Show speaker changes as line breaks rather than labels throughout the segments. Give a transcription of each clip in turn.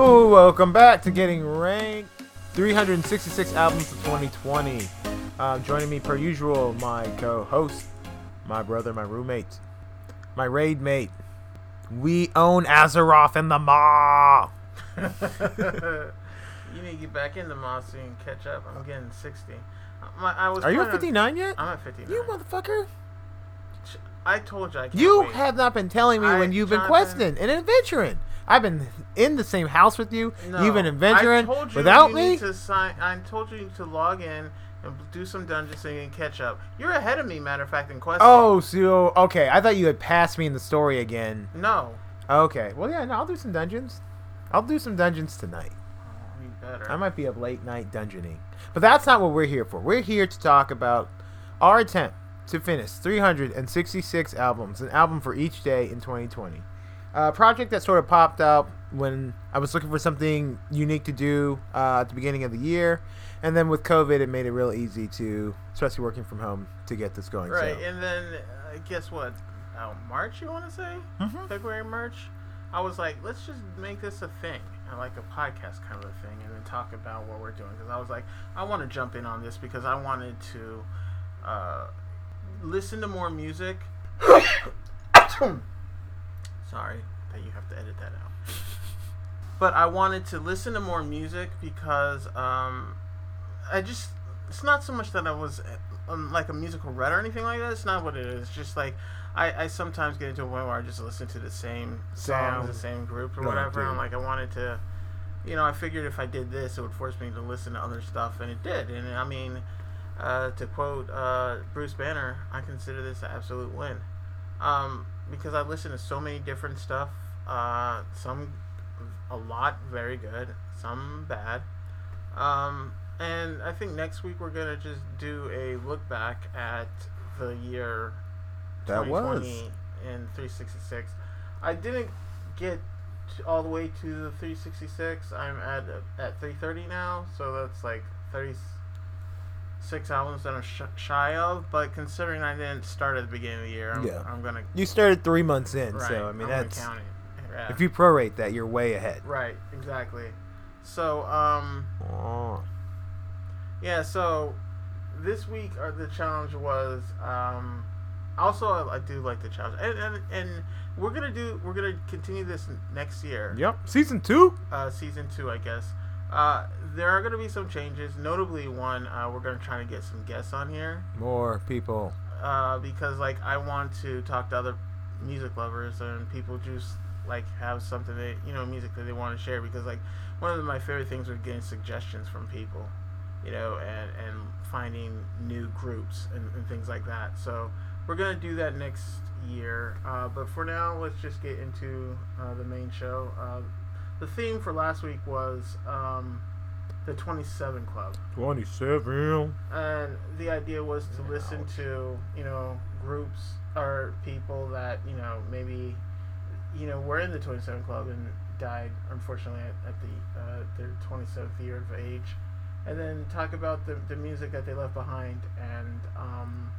Ooh, welcome back to Getting Ranked. 366 albums of 2020. Uh, joining me per usual, my co-host, my brother, my roommate, my raid mate. We own Azeroth and the Maw.
you need to get back in the Mossy and catch up. I'm getting 60. My, I was
Are you at 59 yet?
I'm at 59.
You motherfucker.
I told you I can't
You
wait.
have not been telling me
I-
when you've been questing and adventuring. I've been in the same house with you.
No,
You've been adventuring I
told you
without
you
me.
Need to sign, I told you to log in and do some dungeons so you can catch up. You're ahead of me, matter of fact, in questing.
Oh, so okay. I thought you had passed me in the story again.
No.
Okay. Well, yeah. No, I'll do some dungeons. I'll do some dungeons tonight.
Oh, you better.
I might be up late night dungeoning, but that's not what we're here for. We're here to talk about our attempt to finish 366 albums, an album for each day in 2020. A project that sort of popped up when I was looking for something unique to do uh, at the beginning of the year, and then with COVID, it made it real easy to, especially working from home, to get this going.
Right,
So.
and then uh, guess what? Uh, March, you want to say?
Mhm.
February, March. I was like, let's just make this a thing, uh, like a podcast kind of a thing, and then talk about what we're doing. Because I was like, I want to jump in on this because I wanted to uh, listen to more music. Sorry that you have to edit that out. But I wanted to listen to more music because um, I just it's not so much that I was um, like a musical red or anything like that. It's not what it is. It's just like I, I sometimes get into a point where I just listen to the same songs, the same group or
No,
whatever. I'm like I wanted to, you know, I figured if I did this, it would force me to listen to other stuff, and it did. And I mean, uh, to quote uh, Bruce Banner, I consider this an absolute win, um, because I listen to so many different stuff. Uh, some a lot very good, some bad. Um, and I think next week we're gonna just do a look back at the year
That was.
2020 and 366. I didn't get all the way to the 366. I'm at at 330 now, so that's like 36 albums that I'm sh- shy of. But considering I didn't start at the beginning of the year, I'm,
Yeah.
I'm gonna
You started three months in,
right.
so I mean
I'm
that's.
Yeah.
if you prorate that, you're way ahead.
right, exactly. So um.
Oh.
Yeah, so this week uh, the challenge was um also I, I do like the challenge. And, and and we're going to do we're to continue this next year.
Yep. Season two.
Uh season 2, I guess. Uh there are going to be some changes, notably one uh we're going to try to get some guests on here.
More people.
uh because like I want to talk to other music lovers and people just like have something that you know music that they want to share because like one of my favorite things was getting suggestions from people you know and and finding new groups and, and things like that. So we're gonna do that next year. Uh, but for now let's just get into uh, the main show. Uh, the theme for last week was um, the 27 club
Twenty-seven.
and the idea was to listen
Ouch.
to you know groups or people that you know maybe you know were in the 27 club and died unfortunately at, at the uh, their 27th year of age and then talk about the, the music that they left behind and um,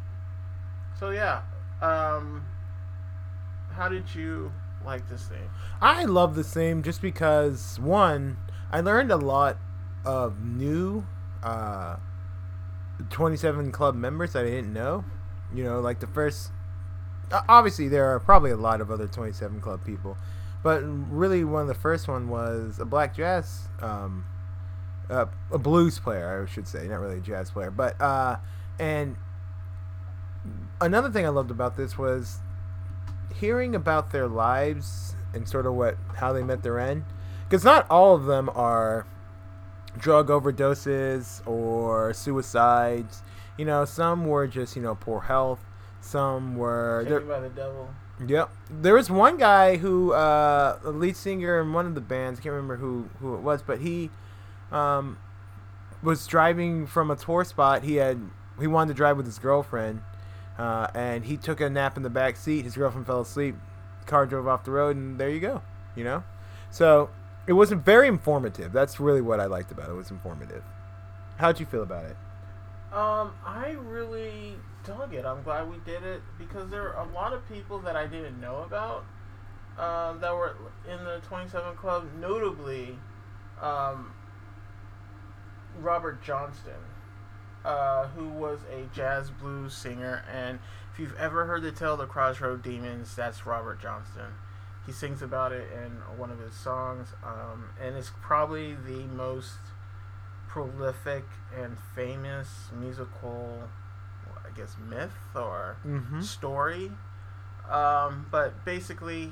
so yeah um, how did you like this thing
I love the same just because one, I learned a lot of new uh, 27 club members that I didn't know. You know, like the first. Obviously, there are probably a lot of other 27 club people, but really one of the first one was a black jazz, um, uh, a blues player, I should say, not really a jazz player, but uh, and another thing I loved about this was hearing about their lives and sort of what how they met their end because not all of them are drug overdoses or suicides. You know some were just you know poor health. Some were
Taken
there,
by the devil.
Yep. There was one guy who uh the lead singer in one of the bands I can't remember who who it was but he um was driving from a tour spot. He had he wanted to drive with his girlfriend uh, and he took a nap in the back seat. His girlfriend fell asleep. Car drove off the road, and there you go. You know, so it wasn't very informative. That's really what I liked about it. It was informative. How'd you feel about it?
Um, I really dug it. I'm glad we did it because there are a lot of people that I didn't know about um, that were in the 27 Club. Notably, um, Robert Johnson, uh, who was a jazz blues singer, and if you've ever heard the tale of the Crossroad Demons, that's Robert Johnson. He sings about it in one of his songs, um, and it's probably the most prolific and famous musical, I guess, myth or
Mm-hmm.
story. Um, but basically,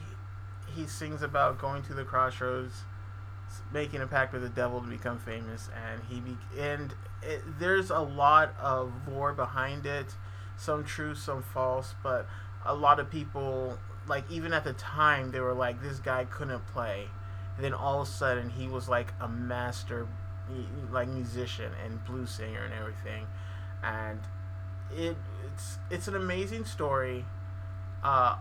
he sings about going to the crossroads, making a pact with the devil to become famous, and he be- and it, there's a lot of lore behind it, some true, some false, but a lot of people like even at the time they were like this guy couldn't play, and then all of a sudden he was like a master, like musician and blues singer and everything, and it it's it's an amazing story. Uh,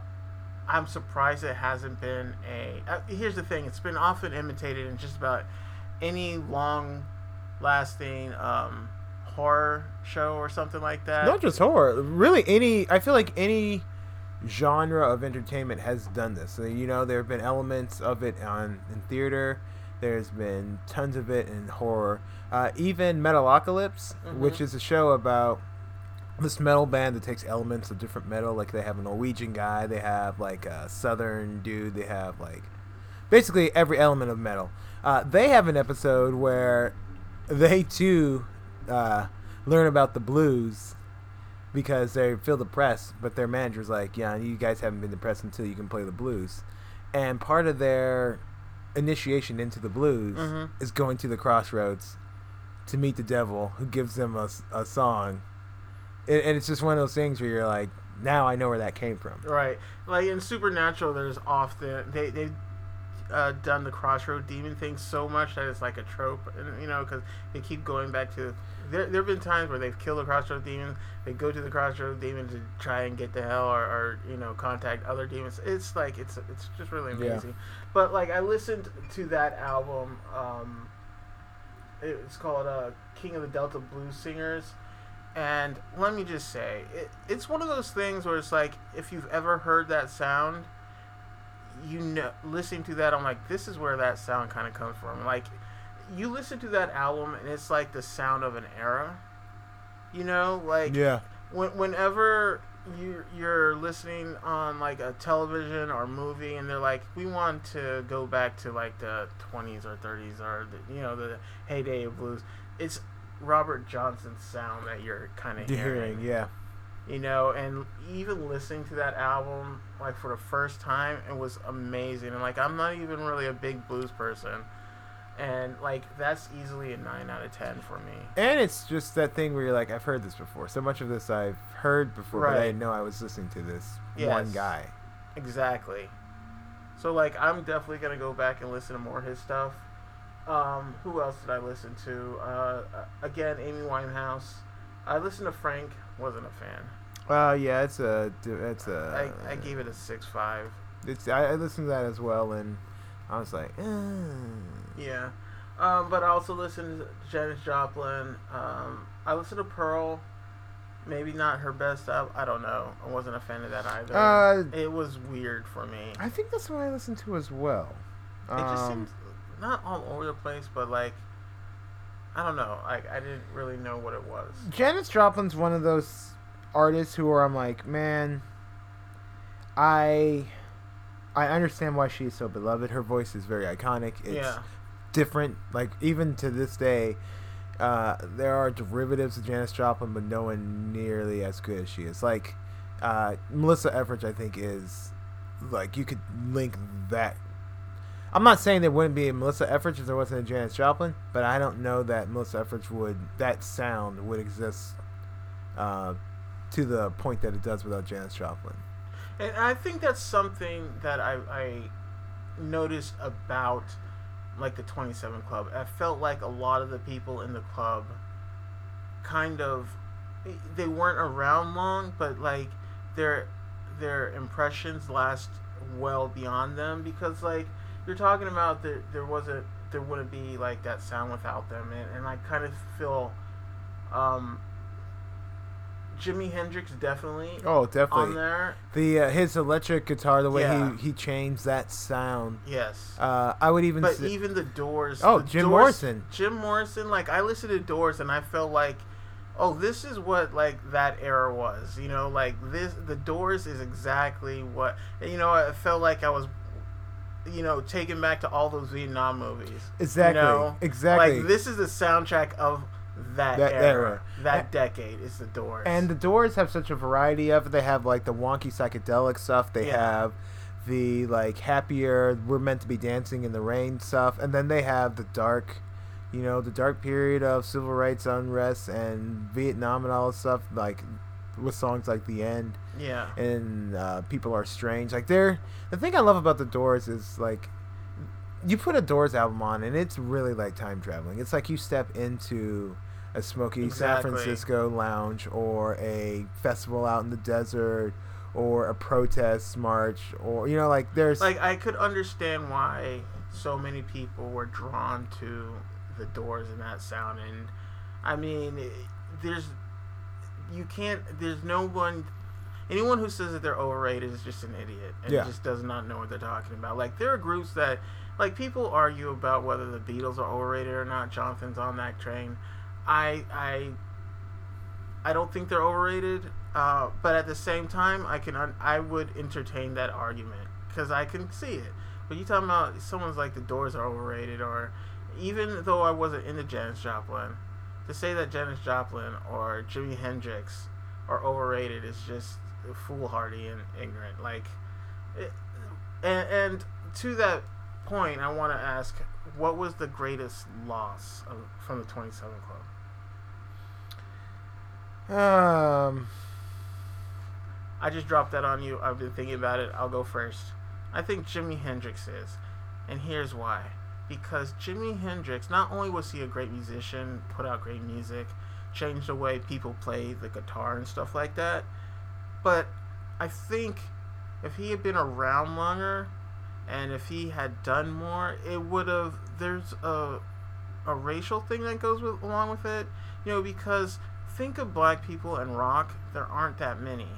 I'm surprised it hasn't been a. Uh, here's the thing: it's been often imitated in just about any long-lasting um, horror show or something like that.
Not just horror. Really, any. I feel like any genre of entertainment has done this. So, you know, there have been elements of it on in theater. There's been tons of it in horror. Uh, even Metalocalypse,
Mhm.
which is a show about this metal band that takes elements of different metal. Like they have a Norwegian guy, they have like a Southern dude, they have like basically every element of metal. Uh, they have an episode where they too uh, learn about the blues because they feel depressed, but their manager's like, "Yeah, you guys haven't been depressed until you can play the blues." And part of their initiation into the blues
Mhm.
is going to the crossroads to meet the devil, who gives them a song. And, and it's just one of those things where you're like, "Now I know where that came from."
Right. Like in Supernatural, there's often they they've uh, done the crossroad demon thing so much that it's like a trope, and you know, because they keep going back to. There, there have been times where they've killed a crossroad demon. They go to the crossroad demon to try and get to hell, or, or you know, contact other demons. It's like it's it's just really
Yeah.
amazing. But like I listened to that album. Um, it's called uh, King of the Delta Blues Singers. And let me just say, it, it's one of those things where it's like, if you've ever heard that sound, you know, listening to that, I'm like, this is where that sound kind of comes from. Like, you listen to that album, and it's like the sound of an era. You know, like
Yeah.
when, whenever you you're listening on like a television or movie and they're like we want to go back to like the 20s or 30s or the, you know the heyday of blues it's robert johnson's sound that you're kind of hearing
hearing, yeah.
you know and even listening to that album like for the first time it was amazing and like i'm not even really a big blues person and like that's easily a 9 out of 10 for me
And it's just that thing where you're like, I've heard this before. So much of this I've heard before, but I didn't know I was listening to this
Yes.
one guy.
Exactly. So like I'm definitely gonna go back and listen to more of his stuff. Um, who else did I listen to? Uh, again, Amy Winehouse. I listened to Frank. Wasn't a fan.
Uh, yeah, it's a, it's a.
I, I gave it a six five.
It's I, I listened to that as well, and I was like, uh,
Yeah. Um, but I also listened to Janis Joplin. Um, I listened to Pearl. Maybe not her best album. I don't know. I wasn't a fan of that either.
Uh,
it was weird for me.
I think that's what I listened to as well.
It just
Um,
seems not all over the place, but like I don't know. Like I didn't really know what it was.
Janis Joplin's one of those artists who are I'm like, man, I I understand why she is so beloved. Her voice is very iconic. It's
yeah,
different. Like even to this day, uh, there are derivatives of Janis Joplin, but no one nearly as good as she is. Like uh, Melissa Etheridge, I think is like you could link that. I'm not saying there wouldn't be a Melissa Etheridge if there wasn't a Janis Joplin, but I don't know that Melissa Etheridge would that sound would exist uh, to the point that it does without Janis Joplin.
and I think that's something that I I noticed about like the 27 Club. I felt like a lot of the people in the club kind of they weren't around long, but like their their impressions last well beyond them because like you're talking about there there wasn't there wouldn't be like that sound without them and, and I kind of feel um Jimi Hendrix definitely
Oh,
on
definitely.
there.
The uh, his electric guitar, the way
Yeah.
he he changed that sound.
Yes.
Uh, I would even.
But even the Doors.
Oh,
the
Jim
Doors-
Morrison.
Jim Morrison. Like I listened to Doors and I felt like, oh, this is what like that era was. You know, like this. The Doors is exactly what. You know, I felt like I was, you know, taken back to all those Vietnam movies.
Exactly,
You know?
exactly.
Like this is the soundtrack of that,
That
era.
era.
That
A-
decade is the Doors.
And the Doors have such a variety of it. They have like the wonky psychedelic stuff. They
Yeah.
have the like happier, we're meant to be dancing in the rain stuff, and then they have the dark, you know, the dark period of civil rights unrest and Vietnam and all this stuff. Like with songs like "The End"
yeah.
and uh, "People Are Strange." Like they're the thing I love about the Doors is like you put a Doors album on and it's really like time traveling. It's like you step into a smoky San Francisco lounge or a festival out in the desert or a protest march or you know like there's
like I could understand why so many people were drawn to the Doors and that sound, and I mean, there's you can't. There's no one. Anyone who says that they're overrated is just an idiot and
Yeah.
just does not know what they're talking about. Like there are groups that, like people argue about whether the Beatles are overrated or not. Jonathan's on that train. I I I don't think they're overrated, uh, but at the same time, I can I would entertain that argument because I can see it. But you talking about someone's like the Doors are overrated, or even though I wasn't into Janis Joplin, to say that Janis Joplin or Jimi Hendrix are overrated is just foolhardy and ignorant. Like, it, and, and to that point, I want to ask, what was the greatest loss of, from the Twenty Seven Club?
um
I just dropped that on you. I've been thinking about it. I'll go first. I think Jimi Hendrix is. And here's why. Because Jimi Hendrix, not only was he a great musician, put out great music, changed the way people play the guitar and stuff like that, but I think if he had been around longer and if he had done more, it would have. There's a, a racial thing that goes with, along with it. You know, because think of black people and rock, there aren't that many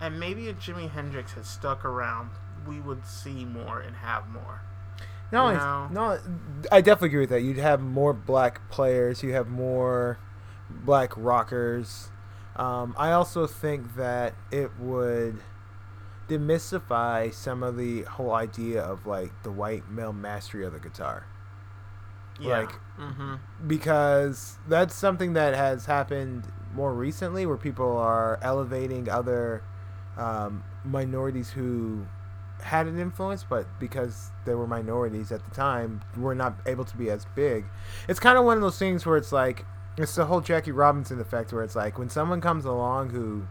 and maybe if Jimi Hendrix had stuck around, we would see more and have more.
No
You know?
no I definitely agree with that. You'd have more black players. You have more black rockers. Um, I also think that it would demystify some of the whole idea of like the white male mastery of the guitar.
Yeah.
Like-
mm-hmm.
because that's something that has happened more recently where people are elevating other um, minorities who had an influence but because they were minorities at the time we were not able to be as big. It's kind of one of those things where it's like it's the whole jackie robinson effect where it's like when someone comes along who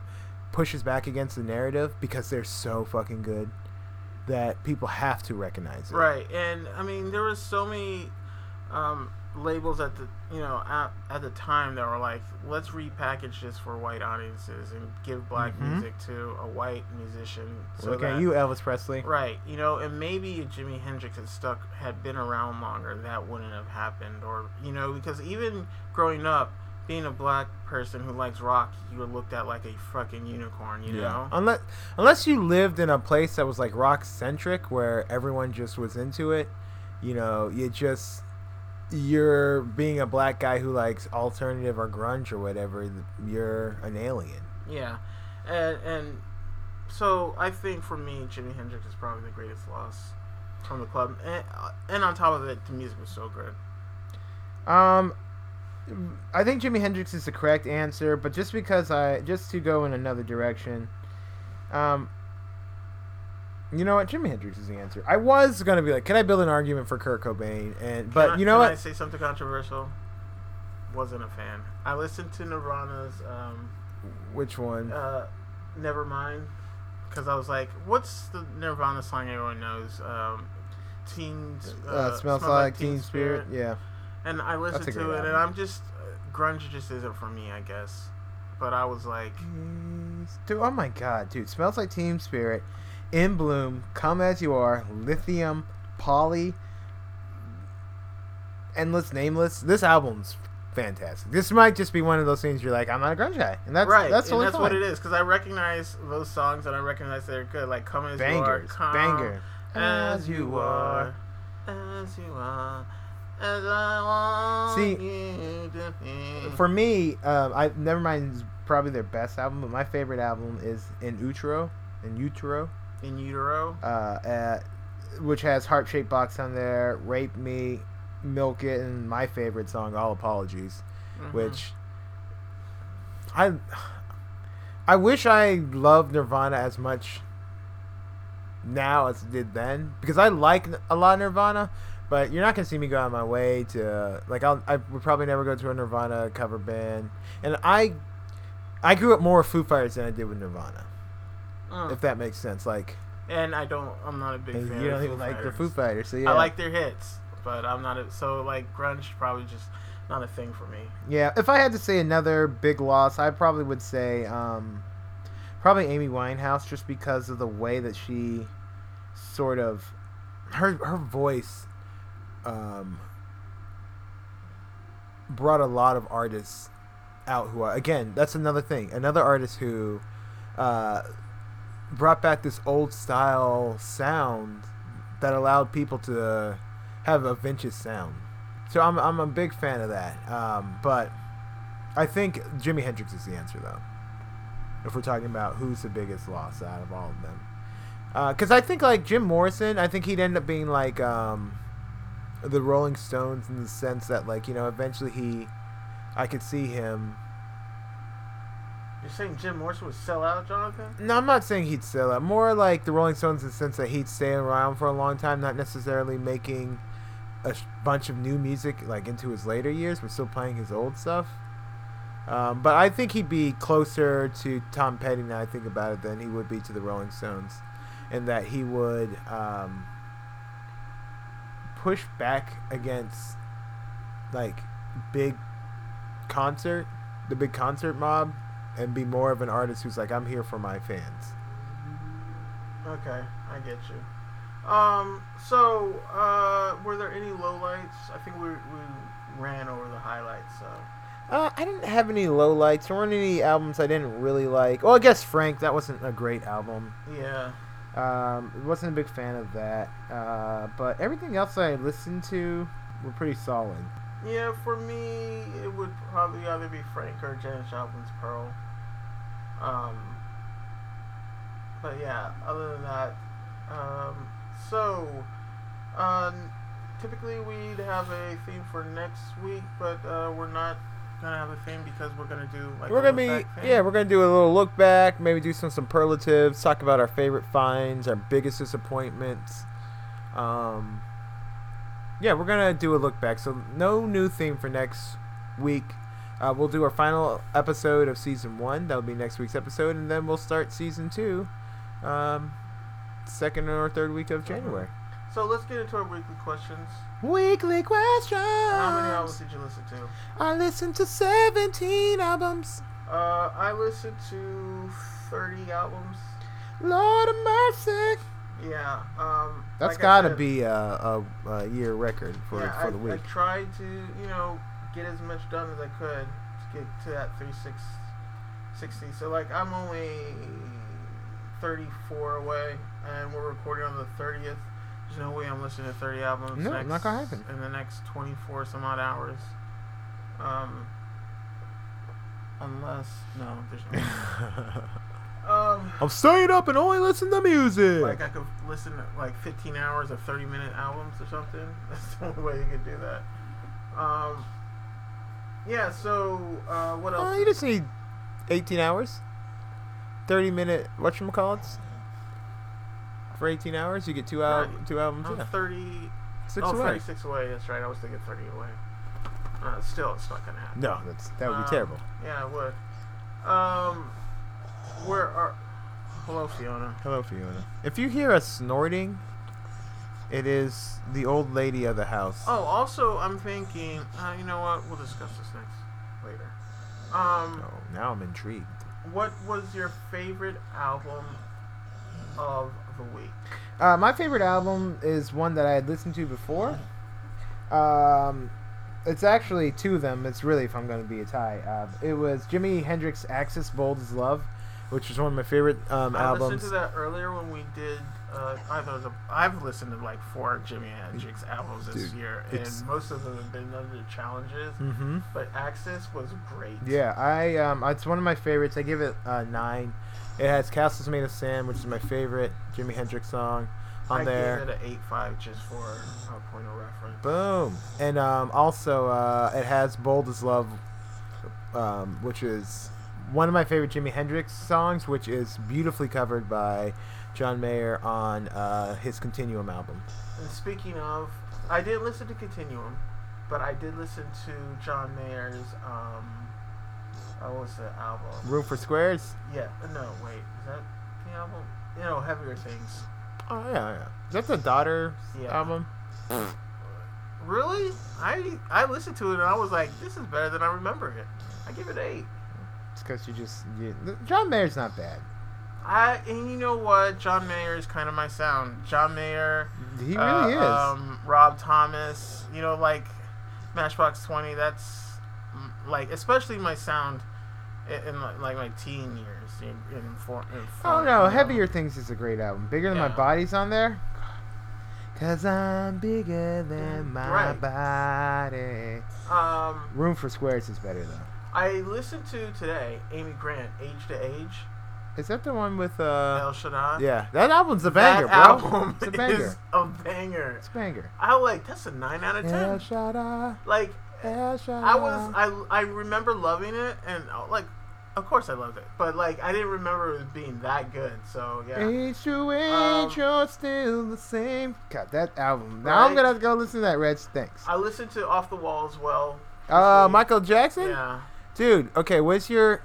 pushes back against the narrative because they're so fucking good that people have to recognize it.
Right, and I mean there was so many um, labels at the you know at, at the time that were like, let's repackage this for white audiences and give black
Mhm.
music to a white musician. So
look at you elvis presley
Right, you know, and maybe if Jimi Hendrix had stuck had been around longer, that wouldn't have happened, or you know, because even growing up, being a black person who likes rock, you were looked at like a fucking unicorn, you know.
Unless unless you lived in a place that was like rock centric where everyone just was into it, you know, you just you're being a black guy who likes alternative or grunge or whatever, you're an alien.
Yeah, and and so I think for me, Jimi Hendrix is probably the greatest loss from the club, and uh, and on top of it, the music was so good.
Um I think Jimi Hendrix is the correct answer, but just because I just to go in another direction, um you know what? Jimi Hendrix is the answer. I was gonna be like, can I build an argument for Kurt Cobain? And but
I-
you know
can
what?
I say something controversial? Wasn't a fan. I listened to Nirvana's um,
Which one?
uh, never mind. because I was like, what's the Nirvana song everyone knows? Um, Teens.
uh, smells, like, Teen Spirit. Yeah.
And I listened to it, and. I'm just uh, grunge just isn't for me, I guess. But I was like,
Dude, oh my god, dude. Smells like Team Spirit. In Bloom, Come As You Are, Lithium, Polly, Endless Nameless. This album's fantastic. This might just be one of those things you're like, I'm not a grunge guy, and that's
right,
that's
and that's what it is. Because I recognize those songs and I recognize they're good. Like "Come as You Are," "Come
banger.
as You Are, as You Are, as I want
See,
you to be.
For me, um, I never mind. is Probably their best album, but my favorite album is In Utero, In Utero,
in utero.
uh, at, which has Heart Shaped Box on there, Rape Me, Milk It, and my favorite song, All Apologies.
Mhm.
which I I wish I loved Nirvana as much now as I did then because I like a lot of Nirvana, but you're not gonna see me go out of my way to like I'll, I would probably never go to a Nirvana cover band, and I I grew up more with Foo Fighters than I did with Nirvana,
Mm.
if that makes sense. Like
and I don't. I'm not a big fan.
you don't
of
even like the. Foo Fighters, so yeah.
I like their hits, but I'm not a, so like grunge. Probably just not a thing for me.
Yeah, if I had to say another big loss, I probably would say um, probably Amy Winehouse, just because of the way that she sort of her her voice um, brought a lot of artists out who are again that's another thing another artist who uh, brought back this old style sound that allowed people to have a vintage sound so I'm, I'm a big fan of that. Um, but I think Jimi Hendrix is the answer, though. If we're talking about who's the biggest loss out of all of them. Because I think, like, Jim Morrison, I think he'd end up being like um, the Rolling Stones in the sense that, like, you know, eventually he. I could see him.
You're saying Jim Morrison would sell out, Jonathan?
No, I'm not saying he'd sell out. More like the Rolling Stones in the sense that he'd stay around for a long time, not necessarily making a bunch of new music like into his later years, but still playing his old stuff. Um, but I think he'd be closer to Tom Petty now I think about it than he would be to the Rolling Stones, in that he would um, push back against like big concert, the big concert mob, and be more of an artist who's like, I'm here for my fans.
Okay, I get you. Um, so, uh, were there any lowlights? I think we, we ran over the highlights, so.
Uh, I didn't have any lowlights. There weren't any albums I didn't really like. Well, I guess Frank, that wasn't a great album.
Yeah.
Um, wasn't a big fan of that. Uh, but everything else I listened to were pretty solid.
Yeah, for me, it would probably either be Frank or Janis Joplin's Pearl. Um, but yeah, other than that, um, so, uh, typically we'd have a theme for next week, but uh, we're not gonna have a theme because we're gonna do like
we're gonna be yeah, we're gonna do a little look back, maybe do some superlatives, talk about our favorite finds, our biggest disappointments. Um, yeah, we're gonna do a look back. So no new theme for next week. Uh, we'll do our final episode of season one. That'll be next week's episode, and then we'll start season two, um, second or third week of January.
So let's get into our weekly questions.
Weekly questions.
How many albums did you listen to?
I listened to seventeen albums.
Uh, I listened to 30 albums.
Lord of mercy.
Yeah. Um,
That's
like
got to be a, a, a year record for
yeah,
for
I,
the week.
I tried to, you know, get as much done as I could to get to that 3660. So, like, I'm only 34 away, and we're recording on the 30th. There's no way I'm listening to 30 albums
No,
next,
not gonna happen.
in the next 24 some odd hours. Um, unless, no, there's no. um,
I'm staying up and only listen to music.
like I could listen to like 15 hours of 30 minute albums or something. That's the only way you could do that. Um, yeah. So uh, what else?
Uh, you just need 18 hours. 30 minute whatchamacallits. For 18 hours, you get two al-
Right.
two albums.
I'm
Yeah.
30.
Six
oh,
away.
36 away. That's right. I was thinking 30 away. Uh, still, it's not gonna happen.
No, that's that would be
Um,
terrible.
Yeah, it would. Um, where are? Hello, Fiona.
Hello, Fiona. If you hear us snorting, it is the old lady of the house.
Oh, also, I'm thinking. Uh, you know what? We'll discuss this next later. Um.
Oh, now I'm intrigued.
What was your favorite album of the week?
Uh, my favorite album is one that I had listened to before. Um, it's actually two of them. It's really if I'm going to be a tie. Uh, it was Jimi Hendrix Axis Bold as Love, which was one of my favorite um,
I
albums.
listened to that earlier when we did. Uh, I thought a, I've listened to like four Jimi Hendrix albums this
Dude,
year, and most of them have been under challenges.
Mm-hmm.
But Axis was great.
Yeah, I um, it's one of my favorites. I give it a nine. It has "Castles Made of Sand," which is my favorite Jimi Hendrix song on
I
there.
gave it an eight five just for a point of reference.
Boom. And um, also, uh, it has "Bold as Love," um, which is one of my favorite Jimi Hendrix songs, which is beautifully covered by John Mayer on uh, his Continuum album.
And speaking of, I didn't listen to Continuum, but I did listen to John Mayer's. Um, oh, what was the album?
"Room for Squares."
Yeah, no, wait, is that the album? You know, Heavier Things.
Oh yeah, yeah. Is that the Daughter
Yeah.
album?
Really? I I listened to it and I was like, this is better than I remember it. I give it eight.
Because you just you, John Mayer's not bad.
I and you know what? John Mayer is kind of my sound. John Mayer.
He really
uh,
is.
Um, Rob Thomas. You know, like Matchbox Twenty. That's mm, like especially my sound in, in like, my teen years. In, in, for,
Oh no,
you know.
Heavier Things is a great album. Bigger than My Body's on there. Cause I'm bigger than my
Right.
body.
Um,
Room for Squares is better though.
I listened to today Amy Grant, Age to Age,
Is that the one with uh?
El Shaddai.
Yeah, that album's a banger,
that
bro.
album
It's a banger.
is a banger.
It's a banger.
I was like that's a nine out of ten.
El Shaddai,
Like
El Shaddai.
I was, I I remember loving it, and uh, like, of course I loved it, but like I didn't remember it being that good. So yeah,
Age to age,
Um,
you're still the same. God, that album. Now I'm gonna have to go listen to that. Reg, thanks.
I listened to Off the Wall as well.
Uh. Michael Jackson,
Yeah.
Dude. Okay, what's your?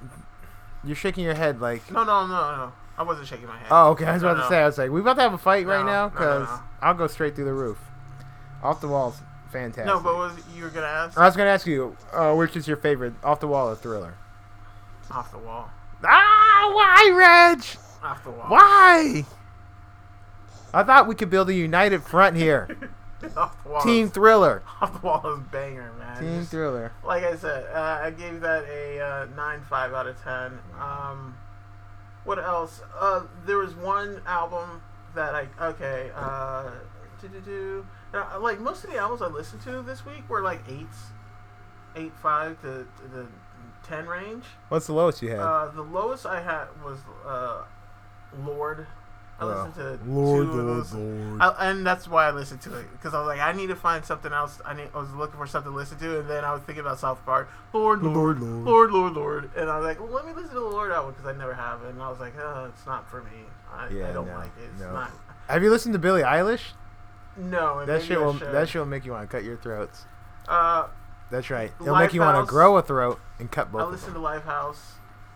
You're shaking your head like.
No, no, no, no. I wasn't shaking my head.
Oh, okay. I was
No,
about to
no.
say. I was like, we about to have a fight right
No,
now
no, no,
because. I'll go straight through the roof. Off the walls, fantastic.
No, but what was you were gonna ask?
I was gonna ask you, uh, which is your favorite, Off the Wall or Thriller?
Off the Wall.
Ah, why, Reg?
Off the Wall.
Why? I thought we could build a united front here.
Off the Wall.
Team Thriller.
Off the Wall is banger, man.
Team
Just-
Thriller.
like I said, uh, I gave that a uh, nine five out of ten. Um, what else? Uh, there was one album that I okay. Uh, do like most of the albums I listened to this week were like eights, eight five to, to the ten range.
What's the lowest you had?
Uh, the lowest I had was uh, Lorde. I listened to
Lorde,
two of those.
Lorde.
I, and that's why I listened to it because I was like, I need to find something else. I need. I was looking for something to listen to, and then I was thinking about South Park. Lord, Lord,
Lord, Lord.
Lord, Lord, Lord, and I was like, well, let me listen to the Lorde album because I never have and I was like, oh, it's not for me. I,
Yeah,
I don't
no,
like it. It's
no.
not.
Have you listened to Billie Eilish?
No, and
That shit will that shit will make you want to cut your throats.
Uh,
That's right. It'll make you want to grow a throat and cut both.
I
of
listened
them.
to Lifehouse.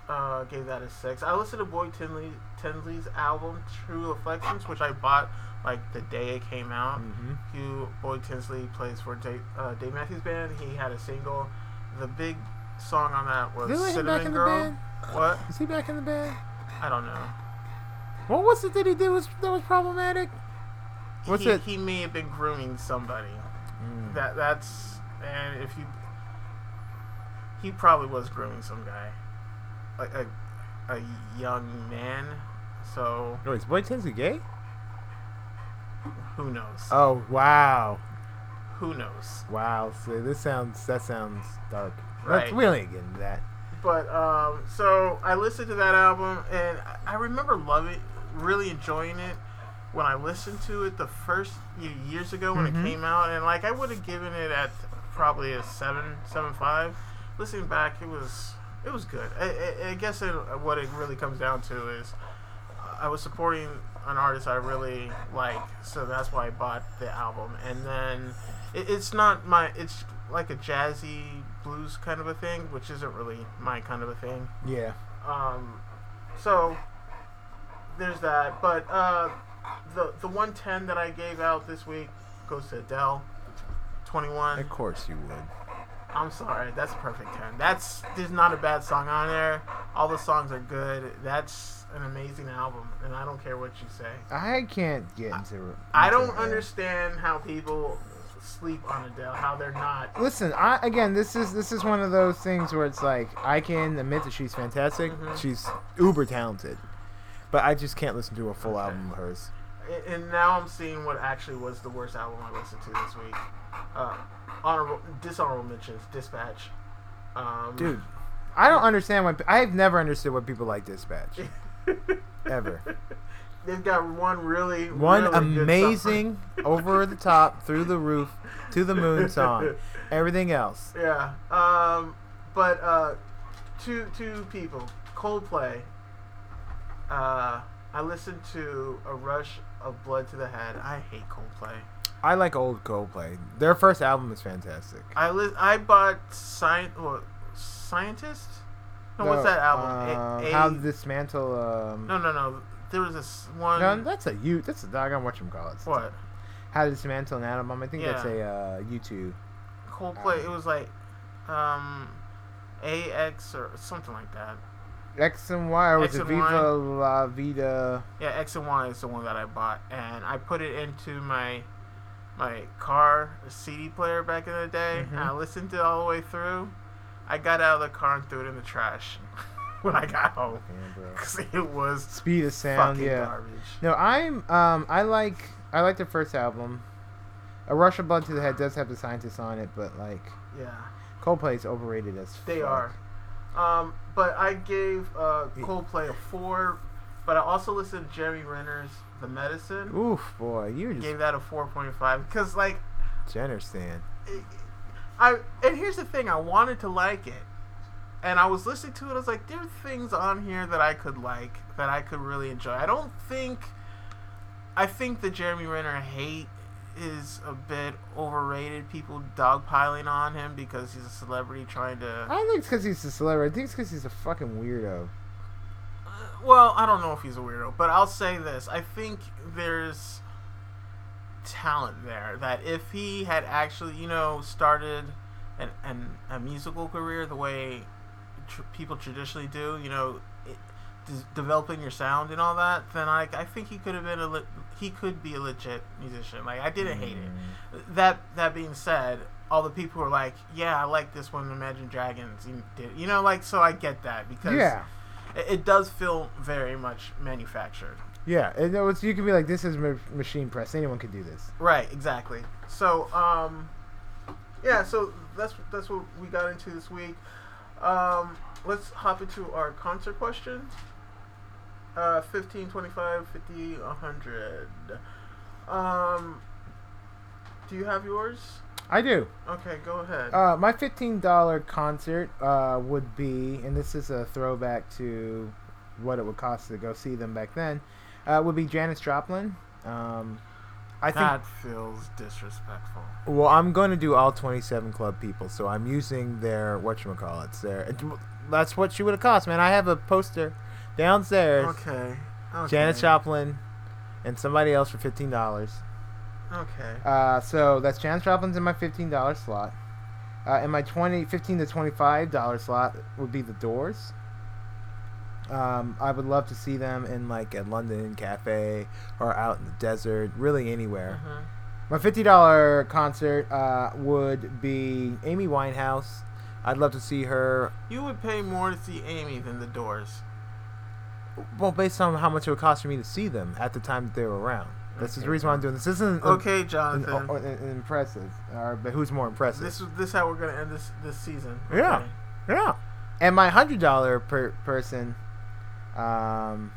Uh, gave that a six. I listened to Boy Tinley Tinsley's album True Reflections, which I bought like the day it came out.
Mhm.
Hugh Boyd Tinsley plays for Dave, uh, Dave Matthews Band. He had a single. The big song on that was
Did they him back
Cinnamon
in the
Girl.
band?
What?
Is he back in the band?
I don't know.
What was it that he did was that was problematic? What's
he,
it?
He may have been grooming somebody.
Mm.
That that's and if you, he probably was grooming some guy, a, a young man. So
Oh, is Boyd Tinsley gay?
who knows?
Oh wow,
who knows?
wow. So this sounds that sounds dark.
Right.
Let's, we don't need to get into that.
But um, so I listened to that album, and I- remember loving, really enjoying it when I listened to it the first years ago when
Mhm.
it came out, and like I would have given it at probably a seven, seven five. Listening back, it was it was good. I, I, I guess it, what it really comes down to is I was supporting an artist I really like, so that's why I bought the album. And then it, it's not my, it's like a jazzy blues kind of a thing, which isn't really my kind of a thing.
Yeah.
Um, so there's that. But uh, the the 110 that I gave out this week goes to Adele. 21.
Of course you would.
I'm sorry, that's a perfect 10. That's there's not a bad song on there. All the songs are good. That's an amazing album, and I don't care what you say.
I can't get into.
it.
I
don't
that.
understand how people sleep on Adele. How they're not.
Listen, I again, this is this is one of those things where it's like I can admit that she's fantastic.
Mhm.
She's uber talented, but I just can't listen to a full
Okay.
album of hers.
And- And now I'm seeing what actually was the worst album I listened to this week. Uh, honorable, dishonorable mentions, Dispatch. Um,
Dude, I don't understand why. I've never understood why people like Dispatch. Ever.
They've got one really
One
really
amazing, over the top, through the roof, to the moon song. Everything else.
Yeah. Um, but uh, two two people, Coldplay. Uh, I listened to a rush of blood to the head. I hate Coldplay.
I like old Coldplay. Their first album is fantastic.
I li- I bought Sci- what, Scientist. No, what's that album?
Uh,
A- A-
How to dismantle. Um,
no, no, no. There was this one.
no, that's a you. That's a doggone what you call it.
what?
How to dismantle an atom bomb. I think that's
Yeah.
a uh, U2.
Coldplay. It was like, um, AX or something like that.
X and Y or was it Viva La Vida?
Yeah, X and Y is the one that I bought, and I put it into my my car CD player back in the day.
Mhm.
And I listened to it all the way through. I got out of the car and threw it in the trash when I got home because it was
Speed of sound. Yeah.
garbage.
No, I'm um I like I like their first album. A Rush of Blood to the Head does have the scientists on it, but like
Yeah,
Coldplay's overrated as
they
fuck.
are. Um, but I gave uh. Coldplay a four. But I also listened to Jeremy Renner's The Medicine.
Oof, boy, you're just
Gave that a four point five because like
Renner stan.
I and here's the thing, I wanted to like it. And I was listening to it, I was like, there are things on here that I could like, that I could really enjoy. I don't think I think the Jeremy Renner hate is a bit overrated. People dogpiling on him because he's a celebrity trying to
I think it's because he's a celebrity. I think it's because he's a fucking weirdo.
Uh, well, I don't know if he's a weirdo, but I'll say this. I think there's talent there that if he had actually, you know, started an, an a musical career the way tr- people traditionally do, you know, it, d- developing your sound and all that, then I, I think he could have been a le- he could be a legit musician. Like I didn't hate it. That that being said, all the people who are like, yeah, I like this one, Imagine Dragons. You did, you know, like so I get that because
Yeah,
it, it does feel very much manufactured.
yeah. And it was, you can be like, this is ma- machine press. Anyone could do this.
Right, exactly. So, um, yeah, so that's that's what we got into this week. Um, let's hop into our concert questions. Uh, 15, 25, 50, 100. Um, do you have yours?
I do.
Okay, go ahead.
Uh, my fifteen dollar concert uh, would be, and this is a throwback to what it would cost to go see them back then. Uh, would be Janis Joplin. Um, I think.
that feels disrespectful.
Well, I'm going to do all 27 club people, so I'm using their whatchamacallits. Their that's what she would have cost, man. I have a poster downstairs.
Okay. okay.
Janis Joplin and somebody else for fifteen dollars.
Okay.
Uh, so that's Janet Joplin's in my fifteen dollar slot. Uh, and my 20, 15 to twenty five dollar slot would be the Doors. Um, I would love to see them in like a London cafe or out in the desert, really anywhere.
Mhm.
My fifty dollar concert uh, would be Amy Winehouse. I'd love to see her.
You would pay more to see Amy than the Doors.
Well, based on how much it would cost for me to see them at the time that they were around. This is the reason why I'm doing this. This isn't
Okay,
an,
Jonathan.
an- an impressive, or, but who's more impressive?
This is this how we're gonna end this this season.
Yeah.
Okay.
Yeah. And my hundred dollar per person um,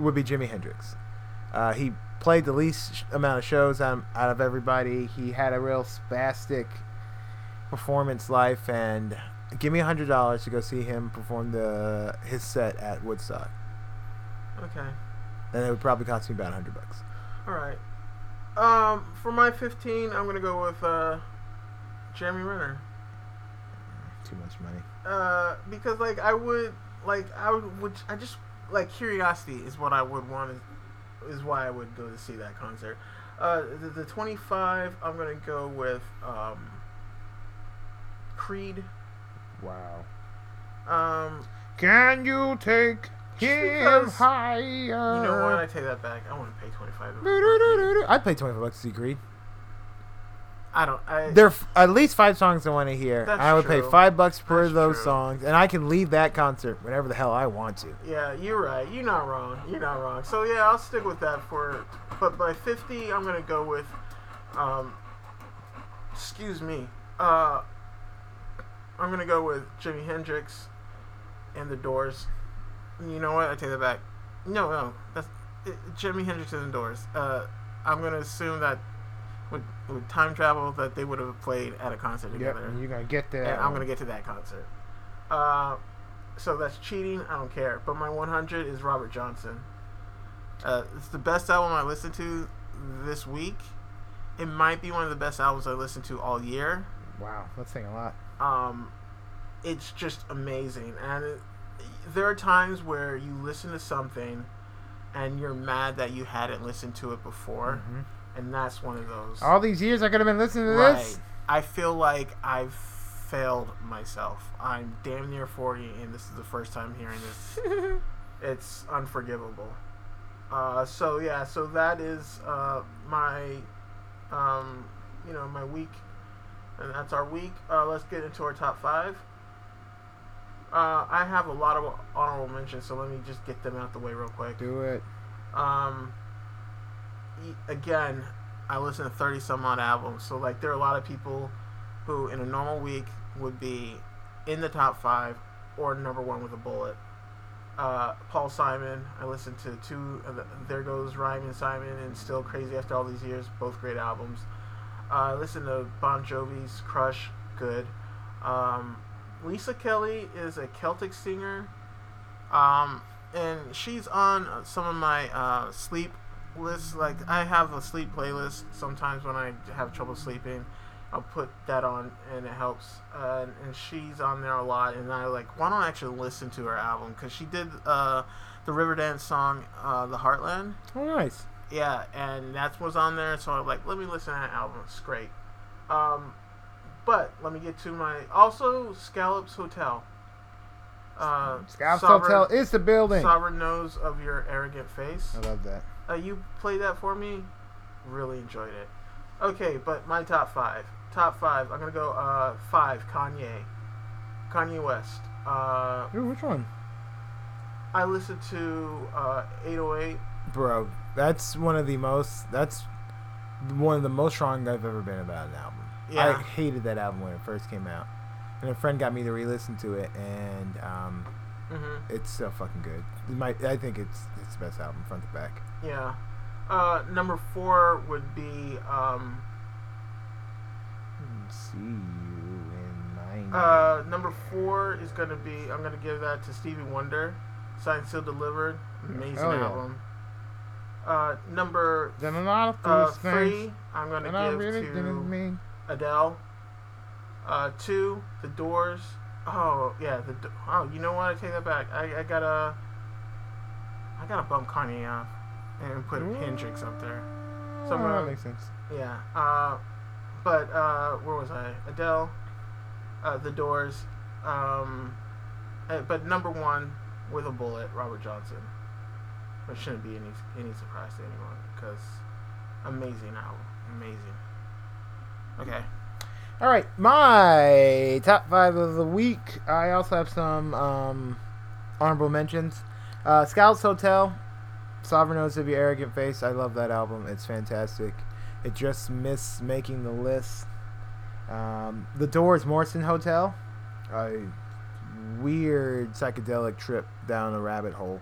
would be Jimi Hendrix. Uh, he played the least sh- amount of shows out, out of everybody. He had a real spastic performance life, and give me a hundred dollars to go see him perform the his set at Woodstock,
Okay.
and it would probably cost me about a hundred bucks.
All right. Um, for my 15, I'm gonna go with uh, Jeremy Renner.
Too much money.
Uh, because like I would like I would, would I just like curiosity is what I would want to, is why I would go to see that concert. Uh, the, the 25, I'm gonna go with um, Creed.
Wow.
Um,
Can you take him
because-
higher?
you know what? I take that back. I want to pay 25. to-
Doo-doo-doo-doo-doo. I'd pay twenty five bucks to see Creed.
I don't. I,
There are f- at least five songs I want to hear.
That's
I would pay five bucks per
That's
those
true.
songs, and I can leave that concert whenever the hell I want to.
Yeah, you're right. You're not wrong. You're not wrong. So yeah, I'll stick with that for. But by 50, I'm gonna go with. Um, excuse me. Uh, I'm gonna go with Jimi Hendrix and the Doors. You know what? I take that back. No, no, that's it, Jimi Hendrix and the Doors. Uh, I'm gonna assume that with, with time travel that they would have played at a concert
Yep,
together.
and you're gonna get there.
And I'm gonna get to that concert. Uh, so that's cheating. I don't care. But my 100 is Robert Johnson. Uh, it's the best album I listened to this week. It might be one of the best albums I listened to all year.
Wow, that's saying a lot.
Um, it's just amazing, and it, there are times where you listen to something, and you're mad that you hadn't listened to it before,
Mhm.
and that's one of those.
All these years I could have been listening to
Right.
this.
I feel like I've failed myself. I'm damn near 40, and this is the first time hearing this. it's unforgivable. Uh, so yeah, so that is uh, my, um, you know, my week, and that's our week. Uh, let's get into our top five. Uh, I have a lot of honorable mentions, so let me just get them out the way real quick.
Do it.
Um, again, I listen to 30 some odd albums. So, like, there are a lot of people who, in a normal week, would be in the top five or number one with a bullet. Uh, Paul Simon, I listened to two. The, there goes Rhymin' Simon, and Still Crazy After All These Years, both great albums. Uh, I listened to Bon Jovi's Crush, good. Um, Lisa Kelly is a Celtic singer. Um, and she's on uh, some of my uh, sleep lists. Like I have a sleep playlist. Sometimes when I have trouble sleeping, I'll put that on, and it helps. Uh, and, and she's on there a lot. And I like, why don't I actually listen to her album? Because she did uh, the Riverdance song, uh, "The Heartland."
Oh, nice.
Yeah, and that was on there. So I'm like, let me listen to that album. It's great. Um, but let me get to my also Scallops Hotel. Uh,
Scouts
Sovereign-
Hotel is the building.
Sovereign Nose of your arrogant face.
I love that.
Uh, you played that for me. Really enjoyed it. Okay, but my top five. Top five. I'm gonna go uh, five. Kanye. Kanye West. Uh,
Ooh, which one?
I listened to uh, 808.
Bro, that's one of the most. That's one of the most wrong I've ever been about an album.
Yeah.
I hated that album when it first came out, and a friend got me to re-listen to it, and um,
hmm
it's so fucking good. Might, I think it's it's the best album front to back.
Yeah. Uh, number four would be um,
See you in my.
uh, number four is gonna be I'm gonna give that to Stevie Wonder. Signed, Sealed, Delivered. Amazing
Hell yeah.
album. Uh, number
Then a lot of
uh, three I'm gonna give
really
to. Adele. Uh, two, The Doors. Oh yeah, the Do- oh you know what? I take that back. I, I gotta I gotta bump Kanye off and put Hendrix up there. So
oh, that makes sense.
Yeah. Uh, but uh, where was I? Adele, uh, The Doors. Um, but number one with a bullet, Robert Johnson. It shouldn't be any any surprise to anyone because amazing album, amazing. Okay.
All right, my top five of the week. I also have some um, honorable mentions. Uh, Scouts Hotel, Sovereign Nose of Your Arrogant Face. I love that album. It's fantastic. It just missed making the list. Um, the Doors Morrison Hotel, a weird psychedelic trip down a rabbit hole.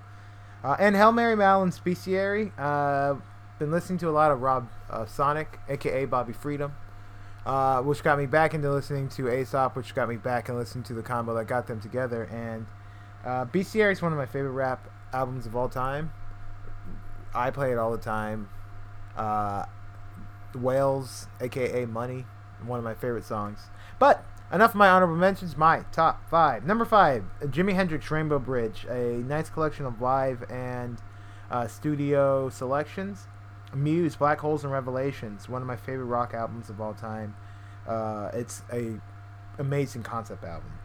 Uh, and Hail Mary Mallon Bestiary. Uh, been listening to a lot of Rob uh, Sonic, aka Bobby Freedom uh, which got me back into listening to Aesop, which got me back and listening to the combo that got them together. And uh, Bestiary is one of my favorite rap albums of all time. I play it all the time. Uh, Whales, aka Money, one of my favorite songs. But enough of my honorable mentions. My top five. Number five, Jimi Hendrix Rainbow Bridge, a nice collection of live and uh, studio selections. Muse, Black Holes and Revelations, one of my favorite rock albums of all time. Uh, it's a amazing concept album.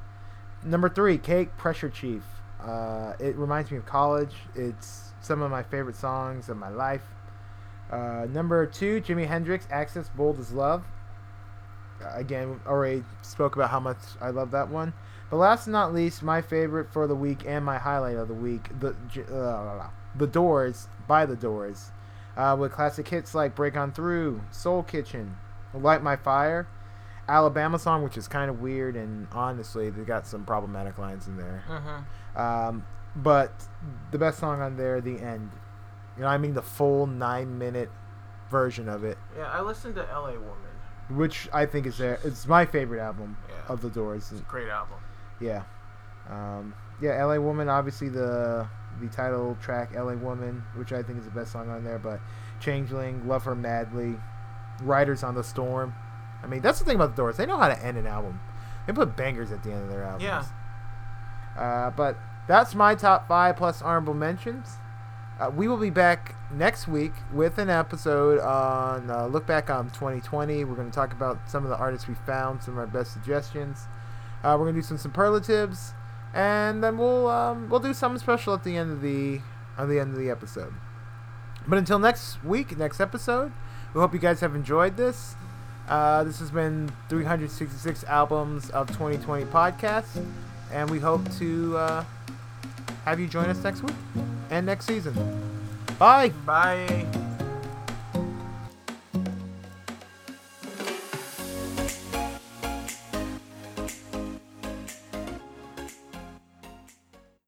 Number three, Cake, Pressure Chief. Uh, it reminds me of college. It's some of my favorite songs of my life. Uh, number two, Jimi Hendrix, Axis, Bold as Love. Again, already spoke about how much I love that one. But last but not least, my favorite for the week and my highlight of the week, the uh, the Doors by the Doors, uh, with classic hits like "Break On Through," "Soul Kitchen," "Light My Fire." Alabama song, which is kind of weird, and honestly, they got some problematic lines in there.
Mm-hmm.
Um, but the best song on there, "The End." You know, I mean the full nine-minute version of it,
Yeah, I listened to L.A. Woman.
Which I think is their, it's my favorite album
Yeah.
of the Doors.
It's a great album.
Yeah, um, yeah. "L.A. Woman," obviously the the title track, "L.A. Woman," which I think is the best song on there. But "Changeling," "Love Her Madly," "Riders on the Storm." I mean, that's the thing about the Doors. They know how to end an album. They put bangers at the end of their albums.
Yeah.
Uh, but that's my top five plus honorable mentions. Uh, we will be back next week with an episode on uh, look back on 2020. We're going to talk about some of the artists we found, some of our best suggestions. Uh, we're going to do some superlatives, and then we'll um, we'll do something special at the end of the at the end of the episode. But until next week, next episode, we hope you guys have enjoyed this. Uh, this has been 366 albums of 2020 podcast, and we hope to uh, have you join us next week and next season. Bye.
Bye.